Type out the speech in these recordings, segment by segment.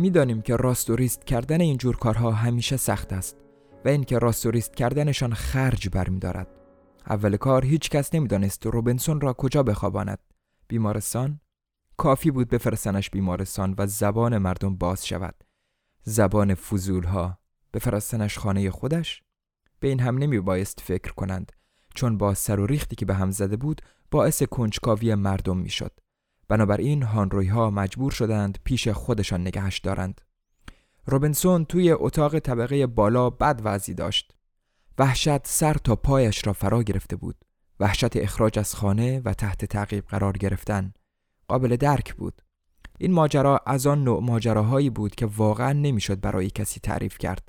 می‌دانیم که راست و ریست کردن این جور کارها همیشه سخت است و اینکه راست و ریست کردنشان خرج برمیدارد. اول کار هیچ کس نمی‌دانست روبنسون را کجا بخواباند. بیمارستان؟ کافی بود بفرستنش بیمارستان و زبان مردم باز شود. زبان فضولها بفرستنش خانه خودش؟ به این هم نمی بایست فکر کنند چون با سر و ریختی که به هم زده بود باعث کنجکاوی مردم می‌شد. بنابراین هانروی ها مجبور شدند پیش خودشان نگهش دارند. روبنسون توی اتاق طبقه بالا بد وضعی داشت. وحشت سر تا پایش را فرا گرفته بود. وحشت اخراج از خانه و تحت تعقیب قرار گرفتن. قابل درک بود. این ماجرا از آن نوع ماجراهایی بود که واقعا نمی‌شد برای کسی تعریف کرد.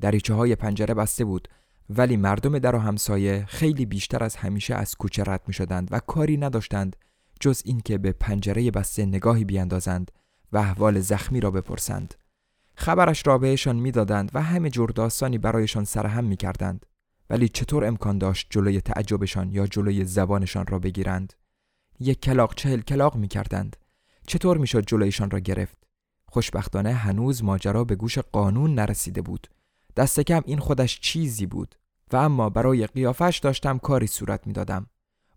دریچه های پنجره بسته بود ولی مردم در و همسایه خیلی بیشتر از همیشه از کوچه رد می شدند و کاری نداشتند جز اینکه به پنجره بسته نگاهی بیاندازند و احوال زخمی را بپرسند. خبرش را بهشان می‌دادند و همه جور داستانی برایشان سرهم می کردند. ولی چطور امکان داشت جلوی تعجبشان یا جلوی زبانشان را بگیرند؟ یک کلاق چهل کلاق می کردند. چطور می شد جلویشان را گرفت؟ خوشبختانه هنوز ماجرا به گوش قانون نرسیده بود. دست کم این خودش چیزی بود و اما برای قیافش داشتم کاری صورت می دادم.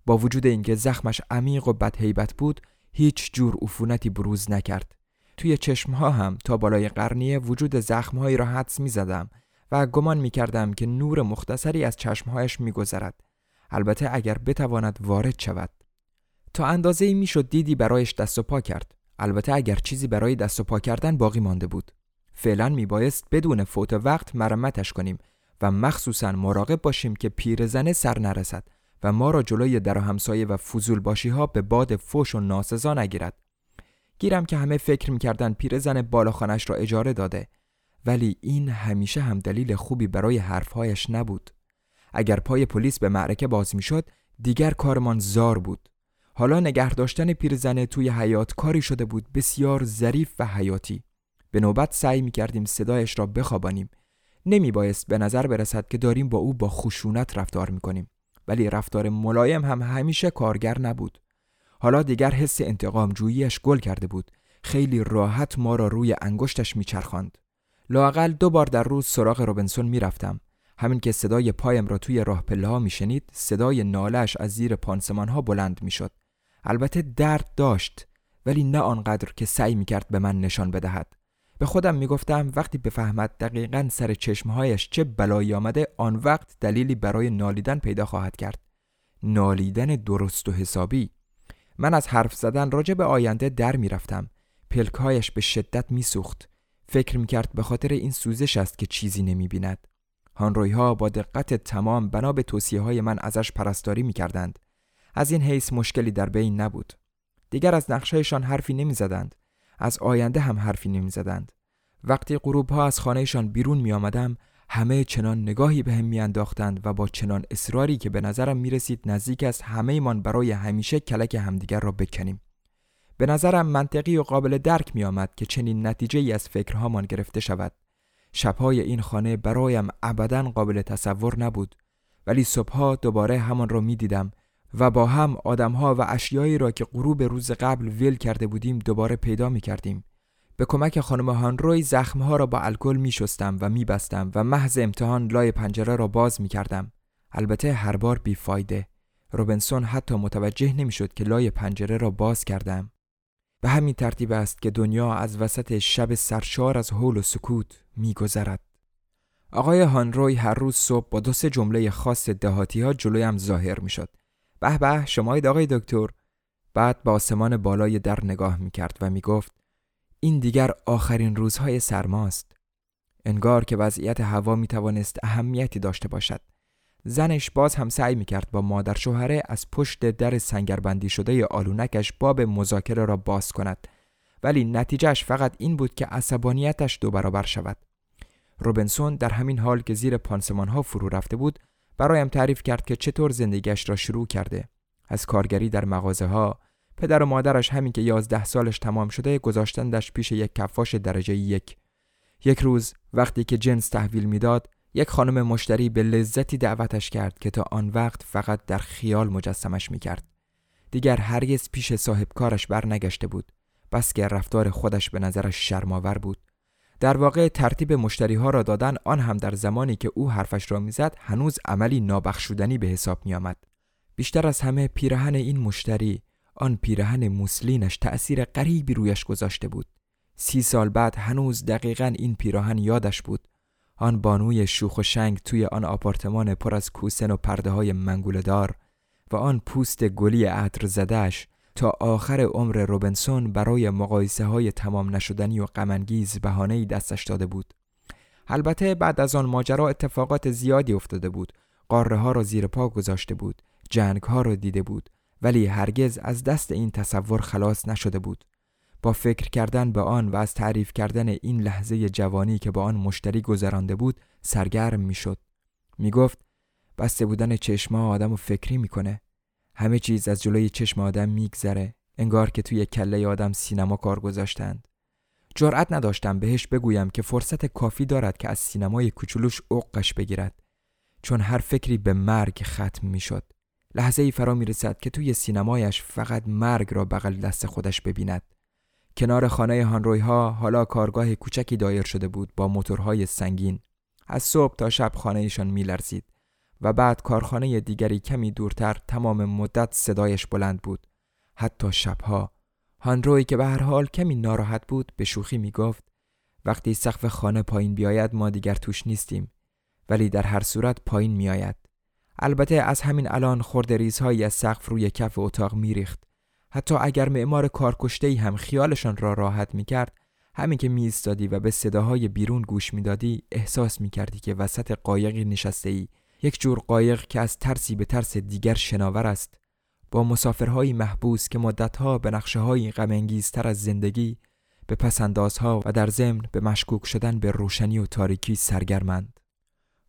با وجود اینکه زخمش عمیق و بدهیبت بود هیچ جور عفونتی بروز نکرد. توی چشمها هم تا بالای قرنیه وجود زخمهایی را حدس می زدم و گمان می کردم که نور مختصری از چشمهایش می گذرد. البته اگر بتواند وارد شود. تا اندازه می شد دیدی برایش دست و پا کرد. البته اگر چیزی برای دست و پا کردن باقی مانده بود. فعلا می بایست بدون فوت وقت مرمتش کنیم و مخصوصا مراقب باشیم که پیرزنه سر نرسد و ما را جلوی در همسایه و فضول باشی ها به باد فوش و ناسزا نگیرد. گیرم که همه فکر می‌کردن پیرزن بالاخانش را اجاره داده ولی این همیشه هم دلیل خوبی برای حرفهایش نبود. اگر پای پلیس به معرکه باز می‌شد دیگر کارمان زار بود. حالا نگه داشتن پیرزنه توی حیات کاری شده بود بسیار ظریف و حیاتی به نوبت سعی می کردیم صدایش را بخوابانیم. نمی بایست به نظر برسد که داریم با او با خشونت رفتار می کنیم ولی رفتار ملایم هم همیشه کارگر نبود. حالا دیگر حس انتقام جوییش گل کرده بود. خیلی راحت ما را روی انگشتش میچرخاند. لاقل دو بار در روز سراغ روبنسون می‌رفتم. همین که صدای پایم را توی راه پله ها میشنید صدای نالش از زیر پانسمان ها بلند می‌شد. البته درد داشت ولی نه آنقدر که سعی می‌کرد به من نشان بدهد. به خودم می‌گفتم وقتی بفهمد دقیقا سر چشمهایش چه بلایی آمده آن وقت دلیلی برای نالیدن پیدا خواهد کرد. نالیدن درست و حسابی. من از حرف زدن راجع به آینده در می‌رفتم. پلکهایش به شدت میسوخت. فکر می‌کرد به خاطر این سوزش است که چیزی نمی‌بیند. هانروی ها با دقت تمام بنا به توصیه های من ازش پرستاری می‌کردند. از این حیث مشکلی در بین نبود. دیگر از نقشهایشان حرفی نمی‌زدند. از آینده هم حرفی نمی زدند. وقتی غروب ها از خانهشان بیرون می آمدم همه چنان نگاهی به هم می انداختند و با چنان اصراری که به نظرم می رسید نزدیک است همه من برای همیشه کلک همدیگر را بکنیم. به نظرم منطقی و قابل درک می آمد که چنین نتیجه ای از فکرهامان گرفته شود. شبهای این خانه برایم ابدا قابل تصور نبود ولی صبحها دوباره همان را می دیدم و با هم آدمها و اشیایی را که غروب روز قبل ویل کرده بودیم دوباره پیدا می کردیم. به کمک خانم هانروی زخمها را با الکل می شستم و می بستم و محض امتحان لای پنجره را باز می کردم. البته هر بار بیفایده. روبنسون حتی متوجه نمی‌شد که لای پنجره را باز کردم. به همین ترتیب است که دنیا از وسط شب سرشار از حول و سکوت میگذرد. آقای هانروی هر روز صبح با دو سه جمله خاص دهاتی ها جلویم ظاهر می شد. به به شمایید آقای دکتر بعد با آسمان بالای در نگاه می کرد و می گفت این دیگر آخرین روزهای سرماست. انگار که وضعیت هوا می توانست اهمیتی داشته باشد. زنش باز هم سعی می کرد با مادر شوهره از پشت در سنگربندی شده آلونکش باب مذاکره را باز کند ولی نتیجهش فقط این بود که عصبانیتش دو برابر شود. روبنسون در همین حال که زیر پانسمان ها فرو رفته بود برایم تعریف کرد که چطور زندگیش را شروع کرده. از کارگری در مغازه ها پدر و مادرش همین که یازده سالش تمام شده گذاشتندش پیش یک کفاش درجه یک. یک روز وقتی که جنس تحویل می‌داد یک خانم مشتری به لذتی دعوتش کرد که تا آن وقت فقط در خیال مجسمش می کرد. دیگر هرگز پیش صاحب کارش برنگشته بود. بس که رفتار خودش به نظرش شرماور بود. در واقع ترتیب مشتری ها را دادن آن هم در زمانی که او حرفش را می‌زد هنوز عملی نابخشودنی به حساب می آمد. بیشتر از همه پیرهن این مشتری آن پیرهن موسلینش تأثیر غریبی رویش گذاشته بود. سی سال بعد هنوز دقیقا این پیراهن یادش بود. آن بانوی شوخ و شنگ توی آن آپارتمان پر از کوسن و پرده های دار و آن پوست گلی عطر زدهش تا آخر عمر روبنسون برای مقایسه های تمام نشدنی و غمانگیز بهانه‌ای دستش داده بود. البته بعد از آن ماجرا اتفاقات زیادی افتاده بود. قاره ها را زیر پا گذاشته بود. جنگ ها را دیده بود. ولی هرگز از دست این تصور خلاص نشده بود. با فکر کردن به آن و از تعریف کردن این لحظه جوانی که با آن مشتری گذرانده بود سرگرم می‌شد. می‌گفت بسته بودن چشما آدم و فکری می‌کنه. همه چیز از جلوی چشم آدم میگذره. انگار که توی کله آدم سینما کار گذاشتند. جرأت نداشتم بهش بگویم که فرصت کافی دارد که از سینمای کوچولوش اوقش بگیرد. چون هر فکری به مرگ ختم می‌شد. لحظه ای فرا می رسد که توی سینمایش فقط مرگ را بغل دست خودش ببیند. کنار خانه هانروی ها حالا کارگاه کوچکی دایر شده بود با موتورهای سنگین. از صبح تا شب خانهشان میلرزید. و بعد کارخانه دیگری کمی دورتر تمام مدت صدایش بلند بود. حتی شبها. هانروی که به هر حال کمی ناراحت بود به شوخی می گفت وقتی سقف خانه پایین بیاید ما دیگر توش نیستیم ولی در هر صورت پایین می آید. البته از همین الان خورد ریزهایی از سقف روی کف اتاق میریخت. حتی اگر معمار کارکشته هم خیالشان را راحت می کرد همین که می و به صداهای بیرون گوش می‌دادی احساس می کردی که وسط قایقی نشسته ای یک جور قایق که از ترسی به ترس دیگر شناور است. با مسافرهایی محبوس که مدتها به نقشه های غمانگیزتر از زندگی به پسندازها و در ضمن به مشکوک شدن به روشنی و تاریکی سرگرمند.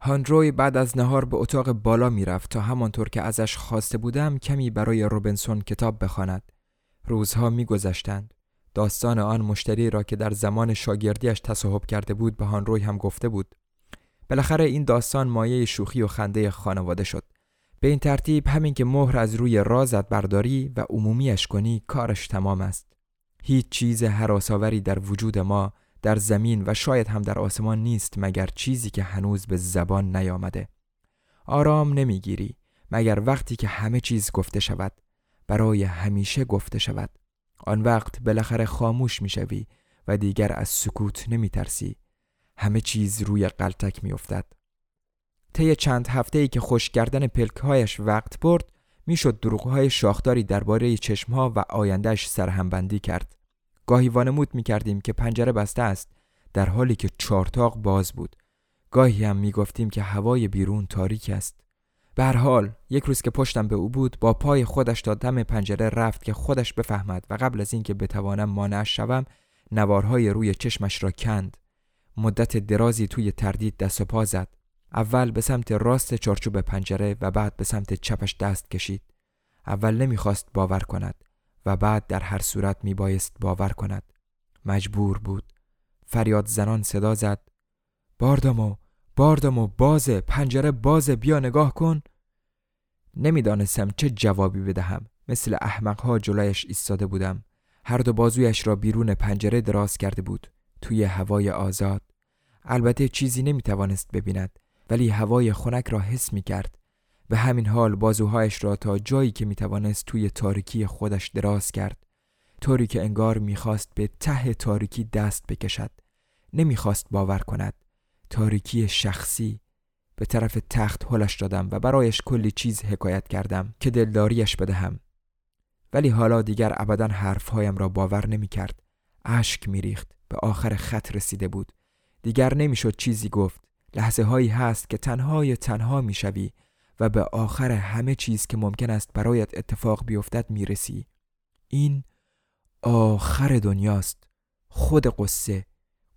هانروی بعد از نهار به اتاق بالا می‌رفت تا همانطور که ازش خواسته بودم کمی برای روبنسون کتاب بخواند. روزها میگذشتند. داستان آن مشتری را که در زمان شاگردیش تصاحب کرده بود به هانروی هم گفته بود. بالاخره این داستان مایه شوخی و خنده خانواده شد. به این ترتیب همین که مهر از روی رازت برداری و عمومیش کنی کارش تمام است. هیچ چیز حراساوری در وجود ما در زمین و شاید هم در آسمان نیست مگر چیزی که هنوز به زبان نیامده. آرام نمی‌گیری مگر وقتی که همه چیز گفته شود. برای همیشه گفته شود. آن وقت بالاخره خاموش می‌شوی و دیگر از سکوت نمی ترسی همه چیز روی قلتک میافتد. طی چند هفته ای که خوش کردن پلکهایش وقت برد می‌شد دروغهای شاخداری درباره چشمها و آیندهش سرهمبندی کرد. گاهی وانمود می کردیم که پنجره بسته است در حالی که چارتاق باز بود. گاهی هم می گفتیم که هوای بیرون تاریک است. به حال یک روز که پشتم به او بود با پای خودش تا دم پنجره رفت که خودش بفهمد و قبل از اینکه بتوانم مانعش شوم نوارهای روی چشمش را کند مدت درازی توی تردید دست و پا زد. اول به سمت راست چارچوب پنجره و بعد به سمت چپش دست کشید. اول نمی‌خواست باور کند و بعد در هر صورت میبایست باور کند. مجبور بود. فریاد زنان صدا زد. باردامو باردامو بازه پنجره بازه بیا نگاه کن. نمی‌دانستم چه جوابی بدهم. مثل احمقها جلویش ایستاده بودم. هر دو بازویش را بیرون پنجره دراز کرده بود. توی هوای آزاد. البته چیزی نمی‌توانست ببیند ولی هوای خنک را حس می کرد به همین حال بازوهایش را تا جایی که می‌توانست توی تاریکی خودش دراز کرد. طوری که انگار می‌خواست به ته تاریکی دست بکشد. نمی‌خواست باور کند. تاریکی شخصی. به طرف تخت هلش دادم و برایش کلی چیز حکایت کردم که دلداریش بدهم. ولی حالا دیگر ابدا حرفهایم را باور نمی کرد اشک می ریخت به آخر خط رسیده بود. دیگر نمی‌شد چیزی گفت. لحظه هایی هست که تنهای تنها می شوی و به آخر همه چیز که ممکن است برایت اتفاق بیفتد می رسی این آخر دنیاست. خود قصه.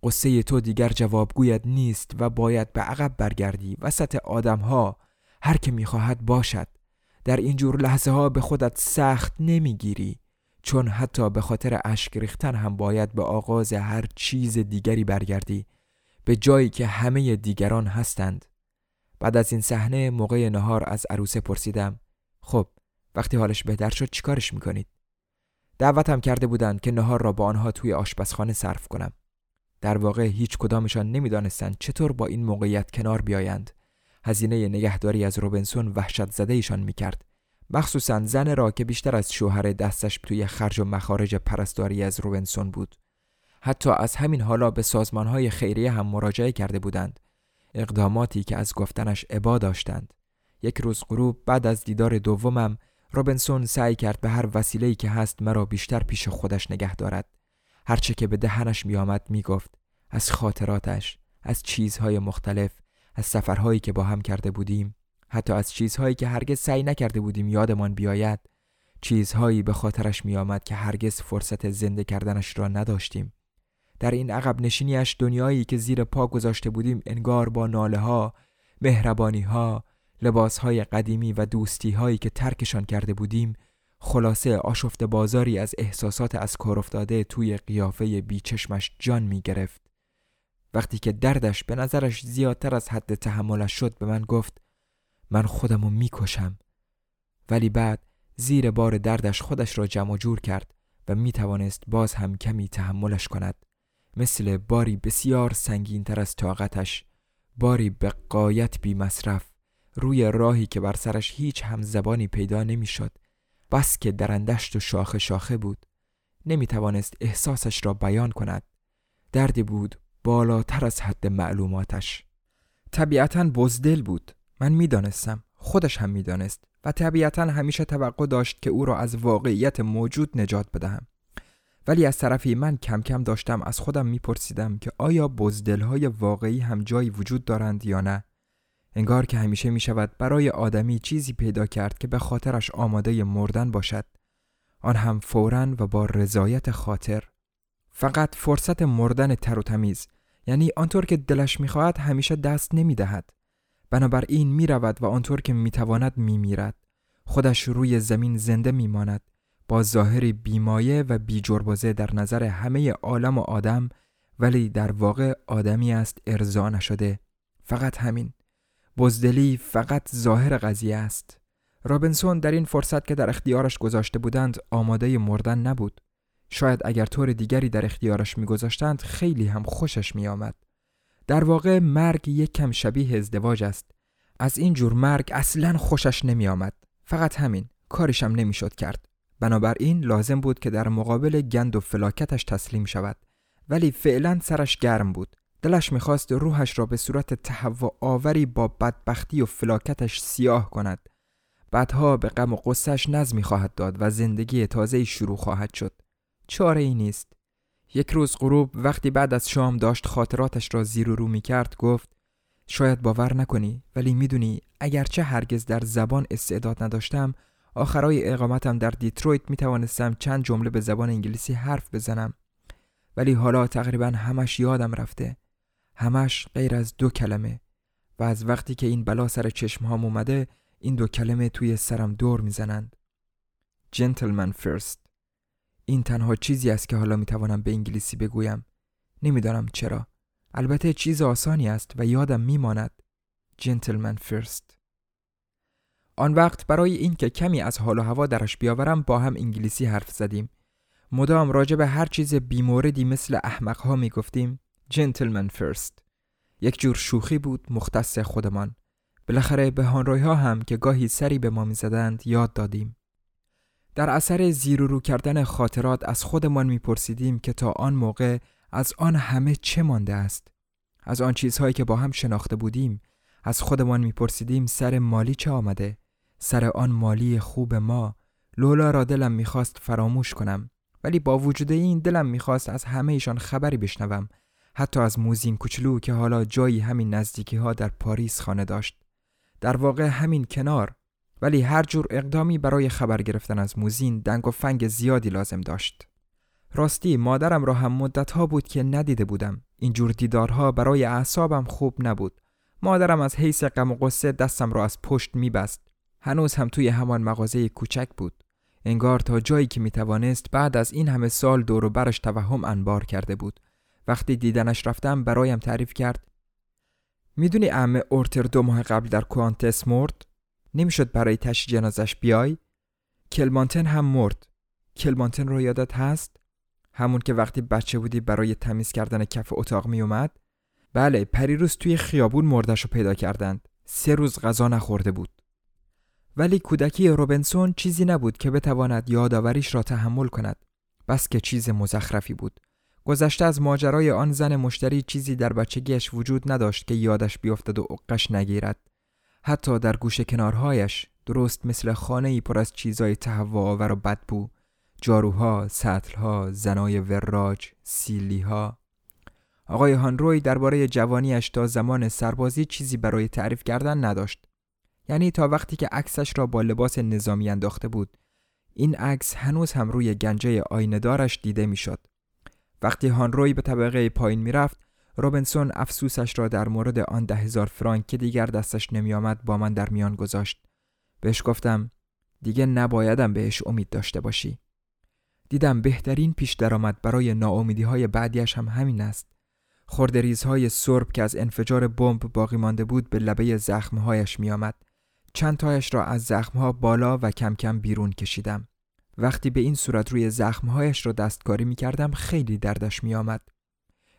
قصه تو دیگر جوابگویت نیست و باید به عقب برگردی. وسط آدمها هر که می‌خواهد باشد. در اینجور لحظه ها به خودت سخت نمی‌گیری. چون حتی به خاطر اشک ریختن هم باید به آغاز هر چیز دیگری برگردی. به جایی که همه دیگران هستند. بعد از این صحنه موقع نهار از عروسه پرسیدم خب وقتی حالش بهتر شد چیکارش می‌کنید؟ دعوتم کرده بودند که نهار را با آنها توی آشپزخانه صرف کنم. در واقع هیچ کدامشان نمی‌دانستند چطور با این موقعیت کنار بیایند. هزینه نگهداری از روبنسون وحشت زده ایشان می‌کرد. مخصوصا زن را که بیشتر از شوهر دستش توی خرج و مخارج پرستاری از روبنسون بود. حتی از همین حالا به سازمانهای خیریه هم مراجعه کرده بودند. اقداماتی که از گفتنش عبا داشتند. یک روز غروب بعد از دیدار دومم روبنسون سعی کرد به هر وسیله‌ای که هست مرا بیشتر پیش خودش نگه دارد. هرچه که به دهنش میآمد می‌گفت از خاطراتش از چیزهای مختلف از سفرهایی که با هم کرده بودیم حتی از چیزهایی که هرگز سعی نکرده بودیم یادمان بیاید. چیزهایی به خاطرش میآمد که هرگز فرصت زنده کردنش را نداشتیم. در این عقب نشینیش دنیایی که زیر پا گذاشته بودیم انگار با ناله ها مهربانی ها لباس های قدیمی و دوستی هایی که ترکشان کرده بودیم خلاصه آشفت بازاری از احساسات از کار افتاده توی قیافه بیچشمش جان می گرفت. وقتی که دردش به نظرش زیادتر از حد تحملش شد به من گفت من خودمو می‌کشم ولی بعد زیر بار دردش خودش را جمع جور کرد و می توانست باز هم کمی تحملش کند مثل باری بسیار سنگین تر از طاقتش باری به قایت بی مصرف روی راهی که بر سرش هیچ هم زبانی پیدا نمی‌شد بس که درندشت و شاخه شاخه بود. نمی توانست احساسش را بیان کند. دردی بود بالاتر از حد معلوماتش. طبیعتا بزدل بود. من می‌دانستم. خودش هم می‌دانست. و طبیعتا همیشه توقع داشت که او را از واقعیت موجود نجات بدهم. ولی از طرفی من کم کم داشتم از خودم میپرسیدم که آیا بزدلهای واقعی هم جایی وجود دارند یا نه. انگار که همیشه می شود برای آدمی چیزی پیدا کرد که به خاطرش آماده مردن باشد. آن هم فورا و با رضایت خاطر. فقط فرصت مردن تر و تمیز یعنی آنطور که دلش می‌خواهد همیشه دست نمی دهد بنابراین می رود و آنطور که می تواند می میرد خودش روی زمین زنده می ماند با ظاهری بیمایه و بیجربازه در نظر همه عالم و آدم ولی در واقع آدمی است ارضا نشده. فقط همین. بزدلی فقط ظاهر قضیه است. رابنسون در این فرصت که در اختیارش گذاشته بودند آماده مردن نبود. شاید اگر طور دیگری در اختیارش میگذاشتند خیلی هم خوشش میآمد. در واقع مرگ یک کم شبیه ازدواج است. از این جور مرگ اصلا خوشش نمیآمد. فقط همین. کارشم نمی‌شد کرد. بنابراین لازم بود که در مقابل گند و فلاکتش تسلیم شود. ولی فعلا سرش گرم بود. دلش می‌خواست روحش را به صورت تهوع آوری با بدبختی و فلاکتش سیاه کند. بعدها به غم و قصهش نظمی خواهد داد و زندگی تازه شروع خواهد شد. چاره ای نیست. یک روز غروب وقتی بعد از شام داشت خاطراتش را زیر و رو می کرد گفت شاید باور نکنی ولی می‌دونی اگرچه هرگز در زبان استعداد نداشتم آخرای اقامتم در دیترویت می توانستم چند جمله به زبان انگلیسی حرف بزنم. ولی حالا تقریبا همش یادم رفته. همش غیر از دو کلمه. و از وقتی که این بلا سر چشم هم اومده این دو کلمه توی سرم دور می‌زنند. Gentleman first. این تنها چیزی است که حالا می‌توانم به انگلیسی بگویم. نمی‌دانم چرا. البته چیز آسانی است و یادم میماند. جنتلمن فرست آن وقت برای اینکه کمی از حال و هوا درش بیاورم با هم انگلیسی حرف زدیم. مدام راجع به هر چیز بیموردی مثل احمقها می گفتیم جنتلمن فرست یک جور شوخی بود مختص خودمان. بالاخره به هانروی ها هم که گاهی سری به ما می‌زدند یاد دادیم. در اثر زیر و رو کردن خاطرات از خودمان میپرسیدیم که تا آن موقع از آن همه چه مانده است. از آن چیزهایی که با هم شناخته بودیم از خودمان میپرسیدیم سر مالی چه آمده؟ سر آن مالی خوب ما لولا را دلم می‌خواست فراموش کنم. ولی با وجود این دلم می‌خواست از همه ایشان خبری بشنوم. حتی از موزین کوچلو که حالا جایی همین نزدیکی ها در پاریس خانه داشت. در واقع همین کنار. ولی هر جور اقدامی برای خبر گرفتن از موزین دنگ و فنگ زیادی لازم داشت. راستی مادرم را هم مدت ها بود که ندیده بودم. این جور دیدارها برای اعصابم خوب نبود. مادرم از حیث غم و قصه دستم را از پشت میبست. هنوز هم توی همان مغازه کوچک بود. انگار تا جایی که می‌توانست بعد از این همه سال دور و برش توهم انبار کرده بود. وقتی دیدنش رفتم برایم تعریف کرد. می‌دونی ام اورتر دو ماه قبل در کوانتس مرد؟ نمی‌شد برای تشی جنازش بیای؟ کلمانتن هم مرد. کلمانتن رو یادت هست؟ همون که وقتی بچه بودی برای تمیز کردن کف اتاق می اومد بله پریروز توی خیابون مردش رو پیدا کردند. سه روز غذا نخورده بود. ولی کودکی روبنسون چیزی نبود که بتواند یادآوریش را تحمل کند بس که چیز مزخرفی بود. گذشته از ماجرای آن زن مشتری چیزی در بچگیش وجود نداشت که یادش بیفتد و اقش نگیرد. حتی در گوشه کنارهایش درست مثل خانه پر از چیزای تهوع آور و بدبو جاروها، سطلها، زنای وراج، سیلیها. آقای هانروی درباره جوانیش تا زمان سربازی چیزی برای تعریف کردن نداشت. یعنی تا وقتی که عکسش را با لباس نظامی انداخته بود. این عکس هنوز هم روی گنجه آیندارش دیده می‌شد. وقتی هانروی به طبقه پایین می‌رفت روبنسون افسوسش را در مورد آن ده هزار فرانک که دیگر دستش نمیآمد با من در میان گذاشت. بهش گفتم دیگه نبایدم بهش امید داشته باشی. دیدم بهترین پیش درآمد برای ناامیدی های بعدیش هم همین است. های سرب که از انفجار بمب باقی مانده بود به لبه زخمهایش می چند تایش را از زخمها بالا و کم کم بیرون کشیدم. وقتی به این صورت روی زخمهایش را دستکاری می کردم خیلی دردش می آمد.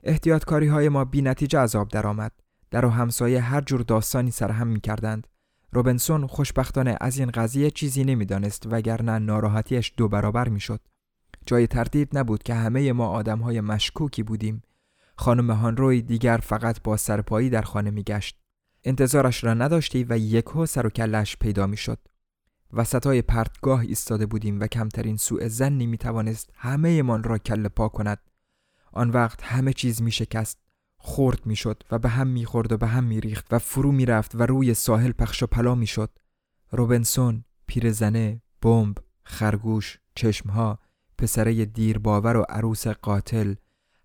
احتیاطکاری های ما بی نتیجه آب درآمد. در و همسایه هر جور داستانی سرهم می کردند. روبنسون خوشبختانه از این قضیه چیزی نمی‌دانست وگرنه ناراحتیش دو برابر می‌شد. جای تردید نبود که همه ما آدم های مشکوکی بودیم. خانم هانروی دیگر فقط با سرپایی در خانه میگشت. انتظارش را نداشتی و یکو سر و کلش پیدا می‌شد. وسطای پرتگاه ایستاده بودیم و کمترین سوء زنی می توانست همه من را کل پا کند. آن وقت همه چیز می شکست. خورد می شد و به هم می خورد و به هم می ریخت و فرو می رفت و روی ساحل پخش و پلا می شد. روبنسون، پیرزنه، بمب، خرگوش، چشمها، پسره دیر باور و عروس قاتل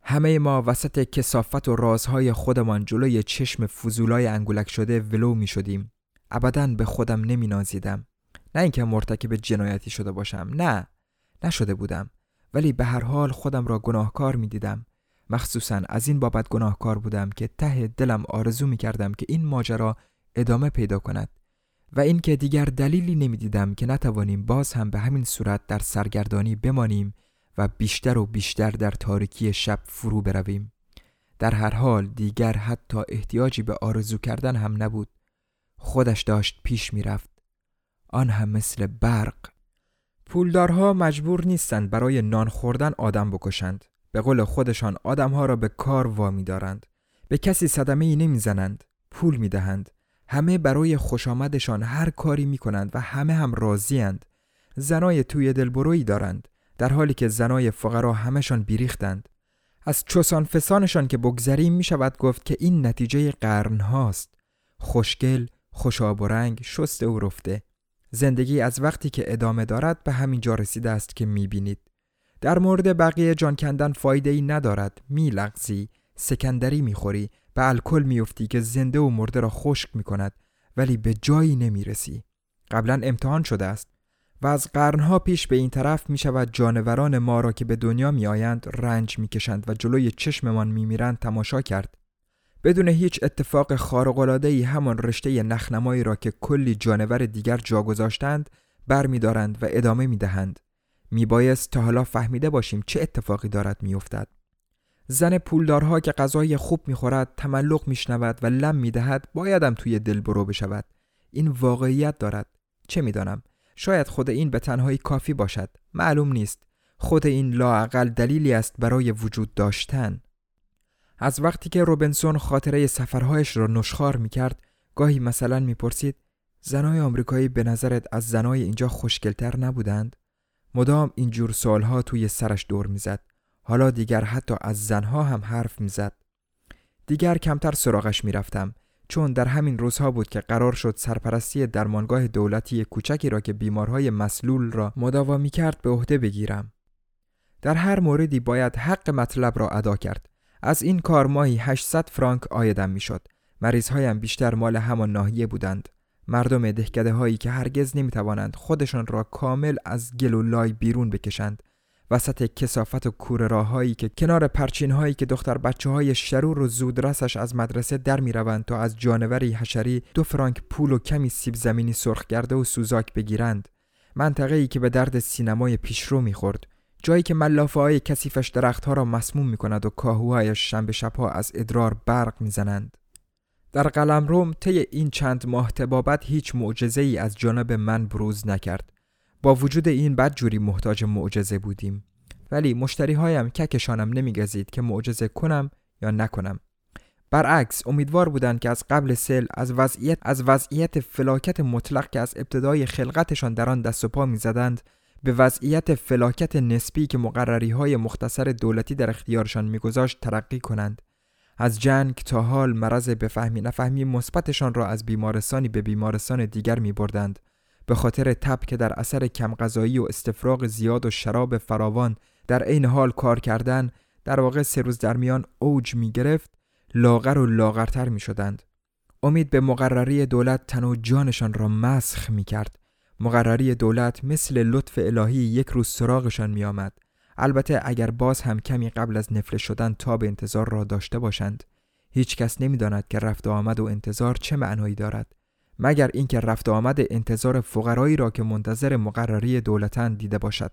همه ما وسط کسافت و رازهای خودمان جلوی چشم فضولای انگولک شده ولو می شدیم. ابدا به خودم نمی نازیدم. نه اینکه مرتکب جنایتی شده باشم نه نشده بودم ولی به هر حال خودم را گناهکار می دیدم مخصوصا از این بابت گناهکار بودم که ته دلم آرزو می کردم که این ماجرا ادامه پیدا کند و اینکه دیگر دلیلی نمی‌دیدم که نتوانیم باز هم به همین صورت در سرگردانی بمانیم و بیشتر و بیشتر در تاریکی شب فرو برویم. در هر حال دیگر حتی احتیاجی به آرزو کردن هم نبود. خودش داشت پیش می‌رفت. آن هم مثل برق. پولدارها مجبور نیستند برای نان خوردن آدم بکشند. به قول خودشان آدمها را به کار وامی دارند به کسی صدمه ای نمی‌زنند. پول می‌دهند. همه برای خوش آمدشان هر کاری می کنند و همه هم راضیند زنای توی دلبرویی دارند. در حالی که زنای فقرا همشان بیریختند. از چوسان فسانشان که بگذریم می شود گفت که این نتیجه قرن هاست خوشگل خوشاب و رنگ شست او رفته. زندگی از وقتی که ادامه دارد به همین جا رسیده است که می بینید در مورد بقیه جان کندن فایده ای ندارد. می لغزی سکندری می خوری به الکل میافتی که زنده و مرده را خشک می کند ولی به جایی نمی رسی قبلا امتحان شده است. و از قرنها پیش به این طرف می شود جانوران ما را که به دنیا می آیند رنج می کشند و جلوی چشممان می میرند تماشا کرد. بدون هیچ اتفاق خارق‌العاده‌ای همان رشته نخنمایی را که کلی جانور دیگر جا گذاشتند برمیدارند و ادامه می‌دهند. میبایست تا حالا فهمیده باشیم چه اتفاقی دارد میافتد. زن پولدارها که غذای خوب می‌خورد تملق میشنود و لم می‌دهد بایدم توی دل برو بشود. این واقعیت دارد. چه می‌دانم؟ شاید خود این به تنهایی کافی باشد. معلوم نیست. خود این لاعقل دلیلی است برای وجود داشتن. از وقتی که روبنسون خاطره سفرهایش را نشخار می‌کرد گاهی مثلا می‌پرسید زنای آمریکایی به نظرت از زنای اینجا خوشگلتر نبودند؟ مدام اینجور سالها توی سرش دور می‌زد. حالا دیگر حتی از زنها هم حرف می‌زد. دیگر کمتر سراغش می‌رفتم. چون در همین روزها بود که قرار شد سرپرستی درمانگاه دولتی کوچکی را که بیمارهای مسلول را مداوا می کرد به عهده بگیرم. در هر موردی باید حق مطلب را ادا کرد. از این کار ماهی 800 فرانک آیدم می‌شد. مریضهایم بیشتر مال همان ناحیه بودند. مردم دهکده هایی که هرگز نمی توانند خودشان را کامل از گل و لای بیرون بکشند وسط کسافت و کور راههایی که کنار پرچین هایی که دختر بچه های شرور و زودرسش از مدرسه در می روند تا از جانوری حشری دو فرانک پول و کمی سیب زمینی سرخ کرده و سوزاک بگیرند منطقه ای که به درد سینمای پیشرو می‌خورد جایی که ملافه های کسیفش درختها را مسموم می کند و کاهوهایش شنبه شبها از ادرار برق می‌زنند. در قلمروم طی این چند ماه تبابت هیچ معجزه ای از جانب من بروز نکرد. با وجود این بدجوری محتاج معجزه بودیم. ولی مشتری هایم ککشانم نمیگزید که معجزه کنم یا نکنم. برعکس امیدوار بودند که از قبل سل از وضعیت از وضعیت فلاکت مطلق که از ابتدای خلقتشان در آن دست و پا می‌زدند به وضعیت فلاکت نسبی که مقرری های مختصر دولتی در اختیارشان میگذاشت ترقی کنند از جنگ تا حال مرض بفهمی نفهمی مثبتشان را از بیمارستانی به بیمارستان دیگر می بردند به خاطر تب که در اثر کم غذایی و استفراغ زیاد و شراب فراوان در عین حال کار کردن در واقع سه روز در میان اوج می گرفت لاغر و لاغرتر می شدند. امید به مقرری دولت تن و جانشان را مسخ می کرد. مقرری دولت مثل لطف الهی یک روز سراغشان می آمد. البته اگر باز هم کمی قبل از نفله شدن تا به انتظار را داشته باشند هیچ کس نمی‌داند که رفت آمد و انتظار چه معنایی دارد مگر اینکه رفت آمد انتظار فقرایی را که منتظر مقرری دولتن دیده باشد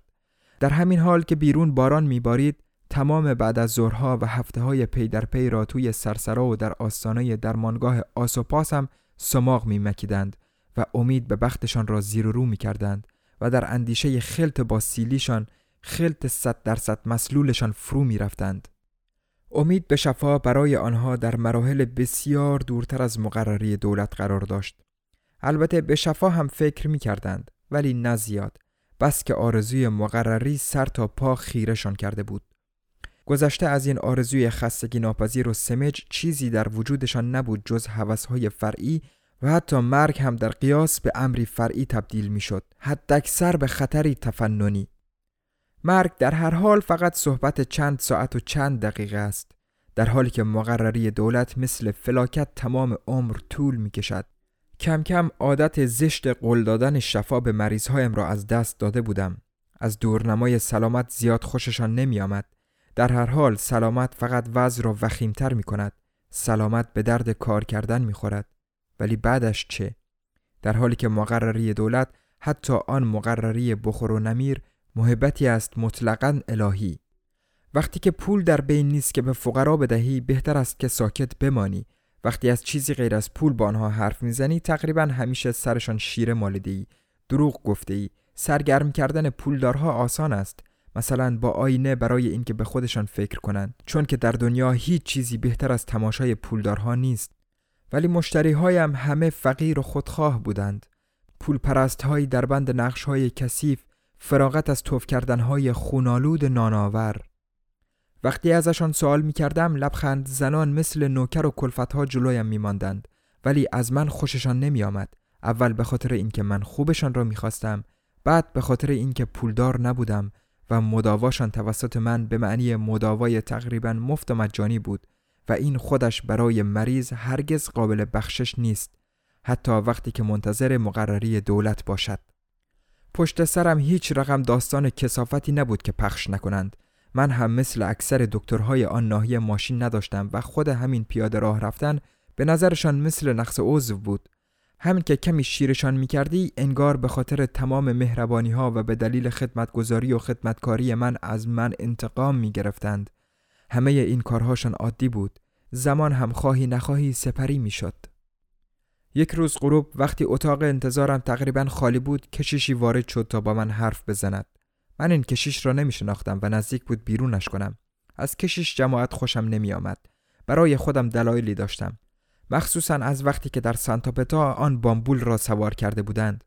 در همین حال که بیرون باران میبارید تمام بعد از ظهرها و هفته های پی در پی را توی سرسرا و در آستانه درمانگاه آسوپاس هم سماغ میمکیدند و امید به بختشان را زیر و رو می‌کردند و در اندیشه خلط با سیلیشان خلط صد درصد مسلولشان فرو می رفتند. امید به شفا برای آنها در مراحل بسیار دورتر از مقرری دولت قرار داشت. البته به شفا هم فکر می کردند ولی نه زیاد بس که آرزوی مقرری سر تا پا خیرشان کرده بود. گذشته از این آرزوی خستگی ناپذیر و سمج چیزی در وجودشان نبود جز حوثهای فرعی و حتی مرگ هم در قیاس به امری فرعی تبدیل می شد. حداکثر به خطری تفننی. مرگ در هر حال فقط صحبت چند ساعت و چند دقیقه است در حالی که مقرری دولت مثل فلاکت تمام عمر طول می کشد. کم کم عادت زشت قول دادن شفا به مریضهایم را از دست داده بودم. از دورنمای سلامت زیاد خوششان نمی آمد. در هر حال سلامت فقط وضع را وخیمتر می کند. سلامت به درد کار کردن می خورد. ولی بعدش چه؟ در حالی که مقرری دولت حتی آن مقرری بخور و نمیر محبتی است مطلقا الهی وقتی که پول در بین نیست که به فقرا بدهی بهتر است که ساکت بمانی وقتی از چیزی غیر از پول با آنها حرف می‌زنی تقریبا همیشه سرشان شیر مالده ای دروغ گفته ای سرگرم کردن پولدارها آسان است. مثلا با آینه برای اینکه به خودشان فکر کنند. چون که در دنیا هیچ چیزی بهتر از تماشای پولدارها نیست. ولی مشتری هایم همه فقیر و خودخواه بودند. پول پرست هایی در بند نقش های کثیف فراغت از توف کردنهای خونالود ناناور. وقتی ازشان سوال می کردم لبخند زنان مثل نوکر و کلفتها جلویم می ماندند ولی از من خوششان نمی آمد. اول به خاطر اینکه من خوبشان را می‌خواستم بعد به خاطر اینکه پولدار نبودم و مداواشان توسط من به معنی مداوای تقریبا مفت و مجانی بود و این خودش برای مریض هرگز قابل بخشش نیست حتی وقتی که منتظر مقرری دولت باشد. پشت سرم هیچ رقم داستان کسافتی نبود که پخش نکنند. من هم مثل اکثر دکترهای آن ناحیه ماشین نداشتم و خود همین پیاده راه رفتن به نظرشان مثل نقص عضو بود. همین که کمی شیرشان می‌کردی انگار به خاطر تمام مهربانی ها و به دلیل خدمتگذاری و خدمتکاری من از من انتقام می‌گرفتند. همه این کارهاشان عادی بود. زمان هم خواهی نخواهی سپری می‌شد. یک روز غروب وقتی اتاق انتظارم تقریبا خالی بود کشیشی وارد شد تا با من حرف بزند. من این کشیش را نمی شناختم و نزدیک بود بیرونش کنم. از کشیش جماعت خوشم نمی آمد برای خودم دلایلی داشتم. مخصوصا از وقتی که در سانتاپتا آن بامبول را سوار کرده بودند.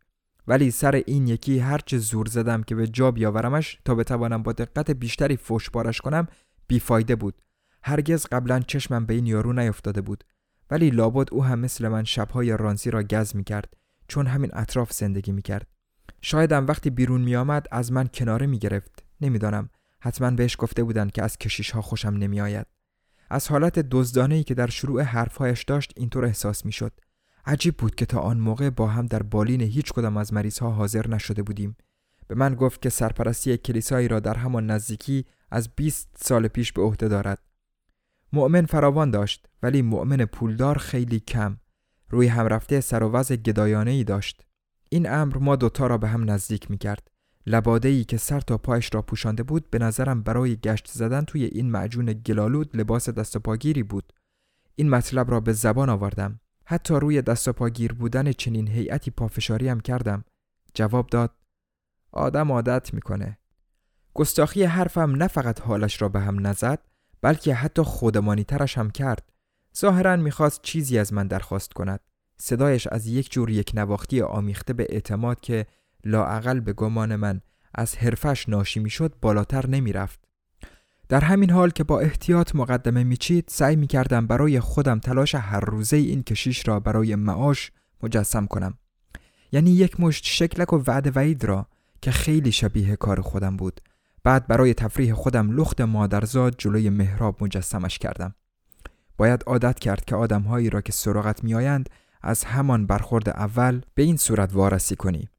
ولی سر این یکی هرچه زور زدم که به جا بیاورمش تا بتوانم با دقت بیشتری فوش بارش کنم بیفایده بود. هرگز قبلا چشمم به این یارو نیفتاده بود. ولی لابد او هم مثل من شبهای رانسی را گز می کرد چون همین اطراف زندگی می کرد شایدم وقتی بیرون می آمد از من کناره می گرفت نمی‌دانم. حتما بهش گفته بودند که از کشیش ها خوشم نمی آید از حالت دزدانه ای که در شروع حرفهایش داشت اینطور احساس می شد عجیب بود که تا آن موقع با هم در بالین هیچ کدام از مریض ها حاضر نشده بودیم. به من گفت که سرپرستی کلیسایی را در همان نزدیکی از 20 سال پیش به عهده دارد. مؤمن فراوان داشت ولی مؤمن پولدار خیلی کم. روی هم رفته سر و وضع گدایانه ای داشت. این امر ما دوتا را به هم نزدیک می کرد لباده ای که سر تا پایش را پوشانده بود به نظرم برای گشت زدن توی این معجون گلالود لباس دست و پاگیری بود. این مطلب را به زبان آوردم. حتی روی دست و پاگیر بودن چنین هیئتی پافشاری هم کردم. جواب داد آدم عادت می‌کنه. گستاخی حرفم نه فقط حالش را به هم نزد بلکه حتی خودمانی ترش هم کرد. ظاهرا می‌خواست چیزی از من درخواست کند. صدایش از یک جور یک نواختی آمیخته به اعتماد که لاعقل به گمان من از حرفش ناشی می‌شد بالاتر نمی‌رفت. در همین حال که با احتیاط مقدمه میچید سعی می‌کردم برای خودم تلاش هر روزه این کشیش را برای معاش مجسم کنم. یعنی یک مشت شکلک و وعد وعید را که خیلی شبیه کار خودم بود. بعد برای تفریح خودم لخت مادرزاد جلوی محراب مجسمش کردم. باید عادت کرد که آدمهایی را که سراغت میآیند از همان برخورد اول به این صورت وارسی کنی.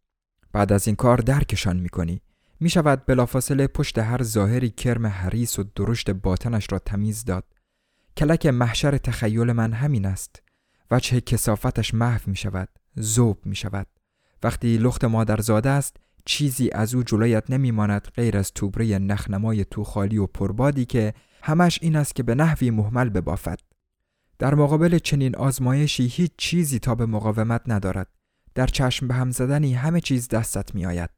بعد از این کار درکشان می‌کنی. می شود بلافاصله پشت هر ظاهری کرم حریس و درشت باطنش را تمیز داد. کلک محشر تخیل من همین است. وجه کسافتش محو می شود زوب می شود وقتی لخت مادرزاده است چیزی از او جلویت نمیماند غیر از توبره نخنمای تو خالی و پربادی که همش این است که به نحوی محمل ببافد. در مقابل چنین آزمایشی هیچ چیزی تا به مقاومت ندارد. در چشم به هم زدنی همه چیز دستت می آید.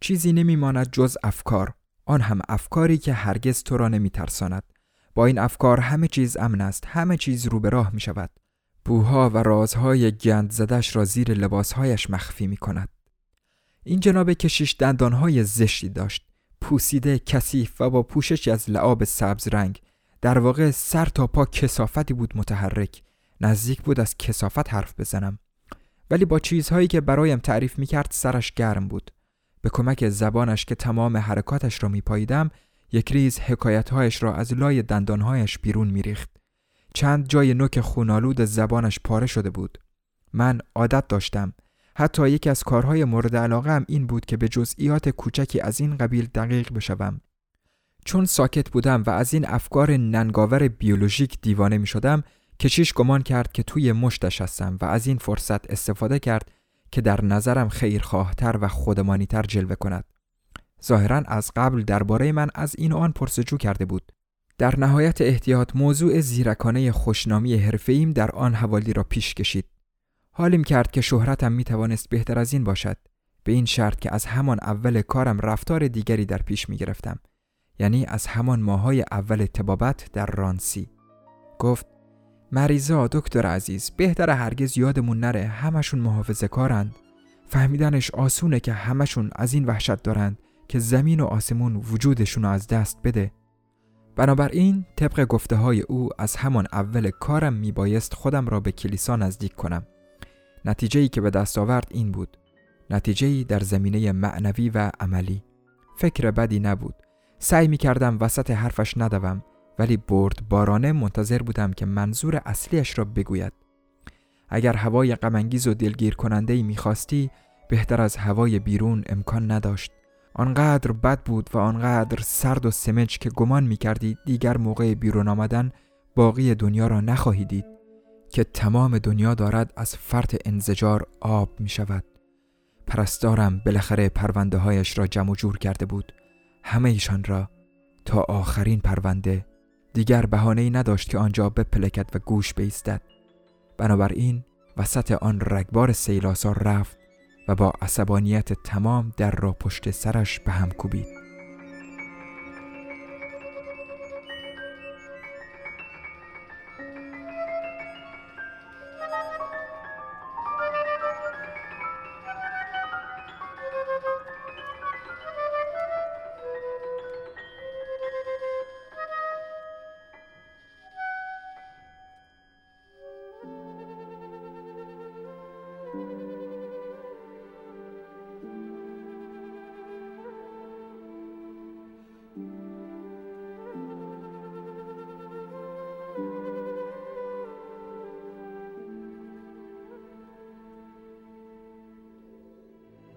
چیزی نمی ماند جز افکار. آن هم افکاری که هرگز تو را نمی ترساند. با این افکار همه چیز امن است. همه چیز رو به راه می شود بوها و رازهای گند زدش را زیر لباسهایش مخفی می کند این جناب کشیش دندانهای زشتی داشت. پوسیده کثیف و با پوششی از لعاب سبز رنگ در واقع سر تا پا کسافتی بود متحرک. نزدیک بود از کسافت حرف بزنم. ولی با چیزهایی که برایم تعریف می کرد سرش گرم بود. به کمک زبانش که تمام حرکاتش را می پاییدم یک ریز حکایتهایش را از لای دندانهایش بیرون می ریخت. چند جای نوک خونالود زبانش پاره شده بود. من عادت داشتم. حتی یکی از کارهای مورد علاقه هم این بود که به جزئیات کوچکی از این قبیل دقیق بشوم. چون ساکت بودم و از این افکار ننگاور بیولوژیک دیوانه می شدم کشیش گمان کرد که توی مشتش هستم و از این فرصت استفاده کرد که در نظرم خیرخواهتر و خودمانیتر جلوه کند. ظاهرا از قبل درباره من از این آن پرسجو کرده بود. در نهایت احتیاط موضوع زیرکانه خوشنامی حرفه‌ایم در آن حوالی را پیش کشید. حالیم کرد که شهرتم می توانست بهتر از این باشد. به این شرط که از همان اول کارم رفتار دیگری در پیش می گرفتم. یعنی از همان ماهای اول تبابت در رانسی. گفت مریضا دکتر عزیز بهتر هرگز یادمون نره همشون محافظه کارند فهمیدنش آسونه که همشون از این وحشت دارند که زمین و آسمون وجودشون از دست بده. بنابراین طبق گفته های او از همان اول کارم میبایست خودم را به کلیسا نزدیک کنم. نتیجه ای که به دست آورد این بود. نتیجه ای در زمینه معنوی و عملی. فکر بدی نبود. سعی می کردم وسط حرفش ندوم ولی برد بارانه منتظر بودم که منظور اصلیش را بگوید. اگر هوای غمانگیز و دلگیر کننده ای می‌خواستی بهتر از هوای بیرون امکان نداشت. آنقدر بد بود و آنقدر سرد و سمج که گمان می کردید دیگر موقع بیرون آمدن باقی دنیا را نخواهید دید که تمام دنیا دارد از فرط انزجار آب می شود پرستارم بالاخره پرونده هایش را جمع جور کرده بود. همه ایشان را تا آخرین پرونده دیگر بهانه ای نداشت که آنجا بپلکد و گوش بیستد. بنابراین وسط آن رگبار سیلاسار رفت و با عصبانیت تمام در را پشت سرش به هم کوبید.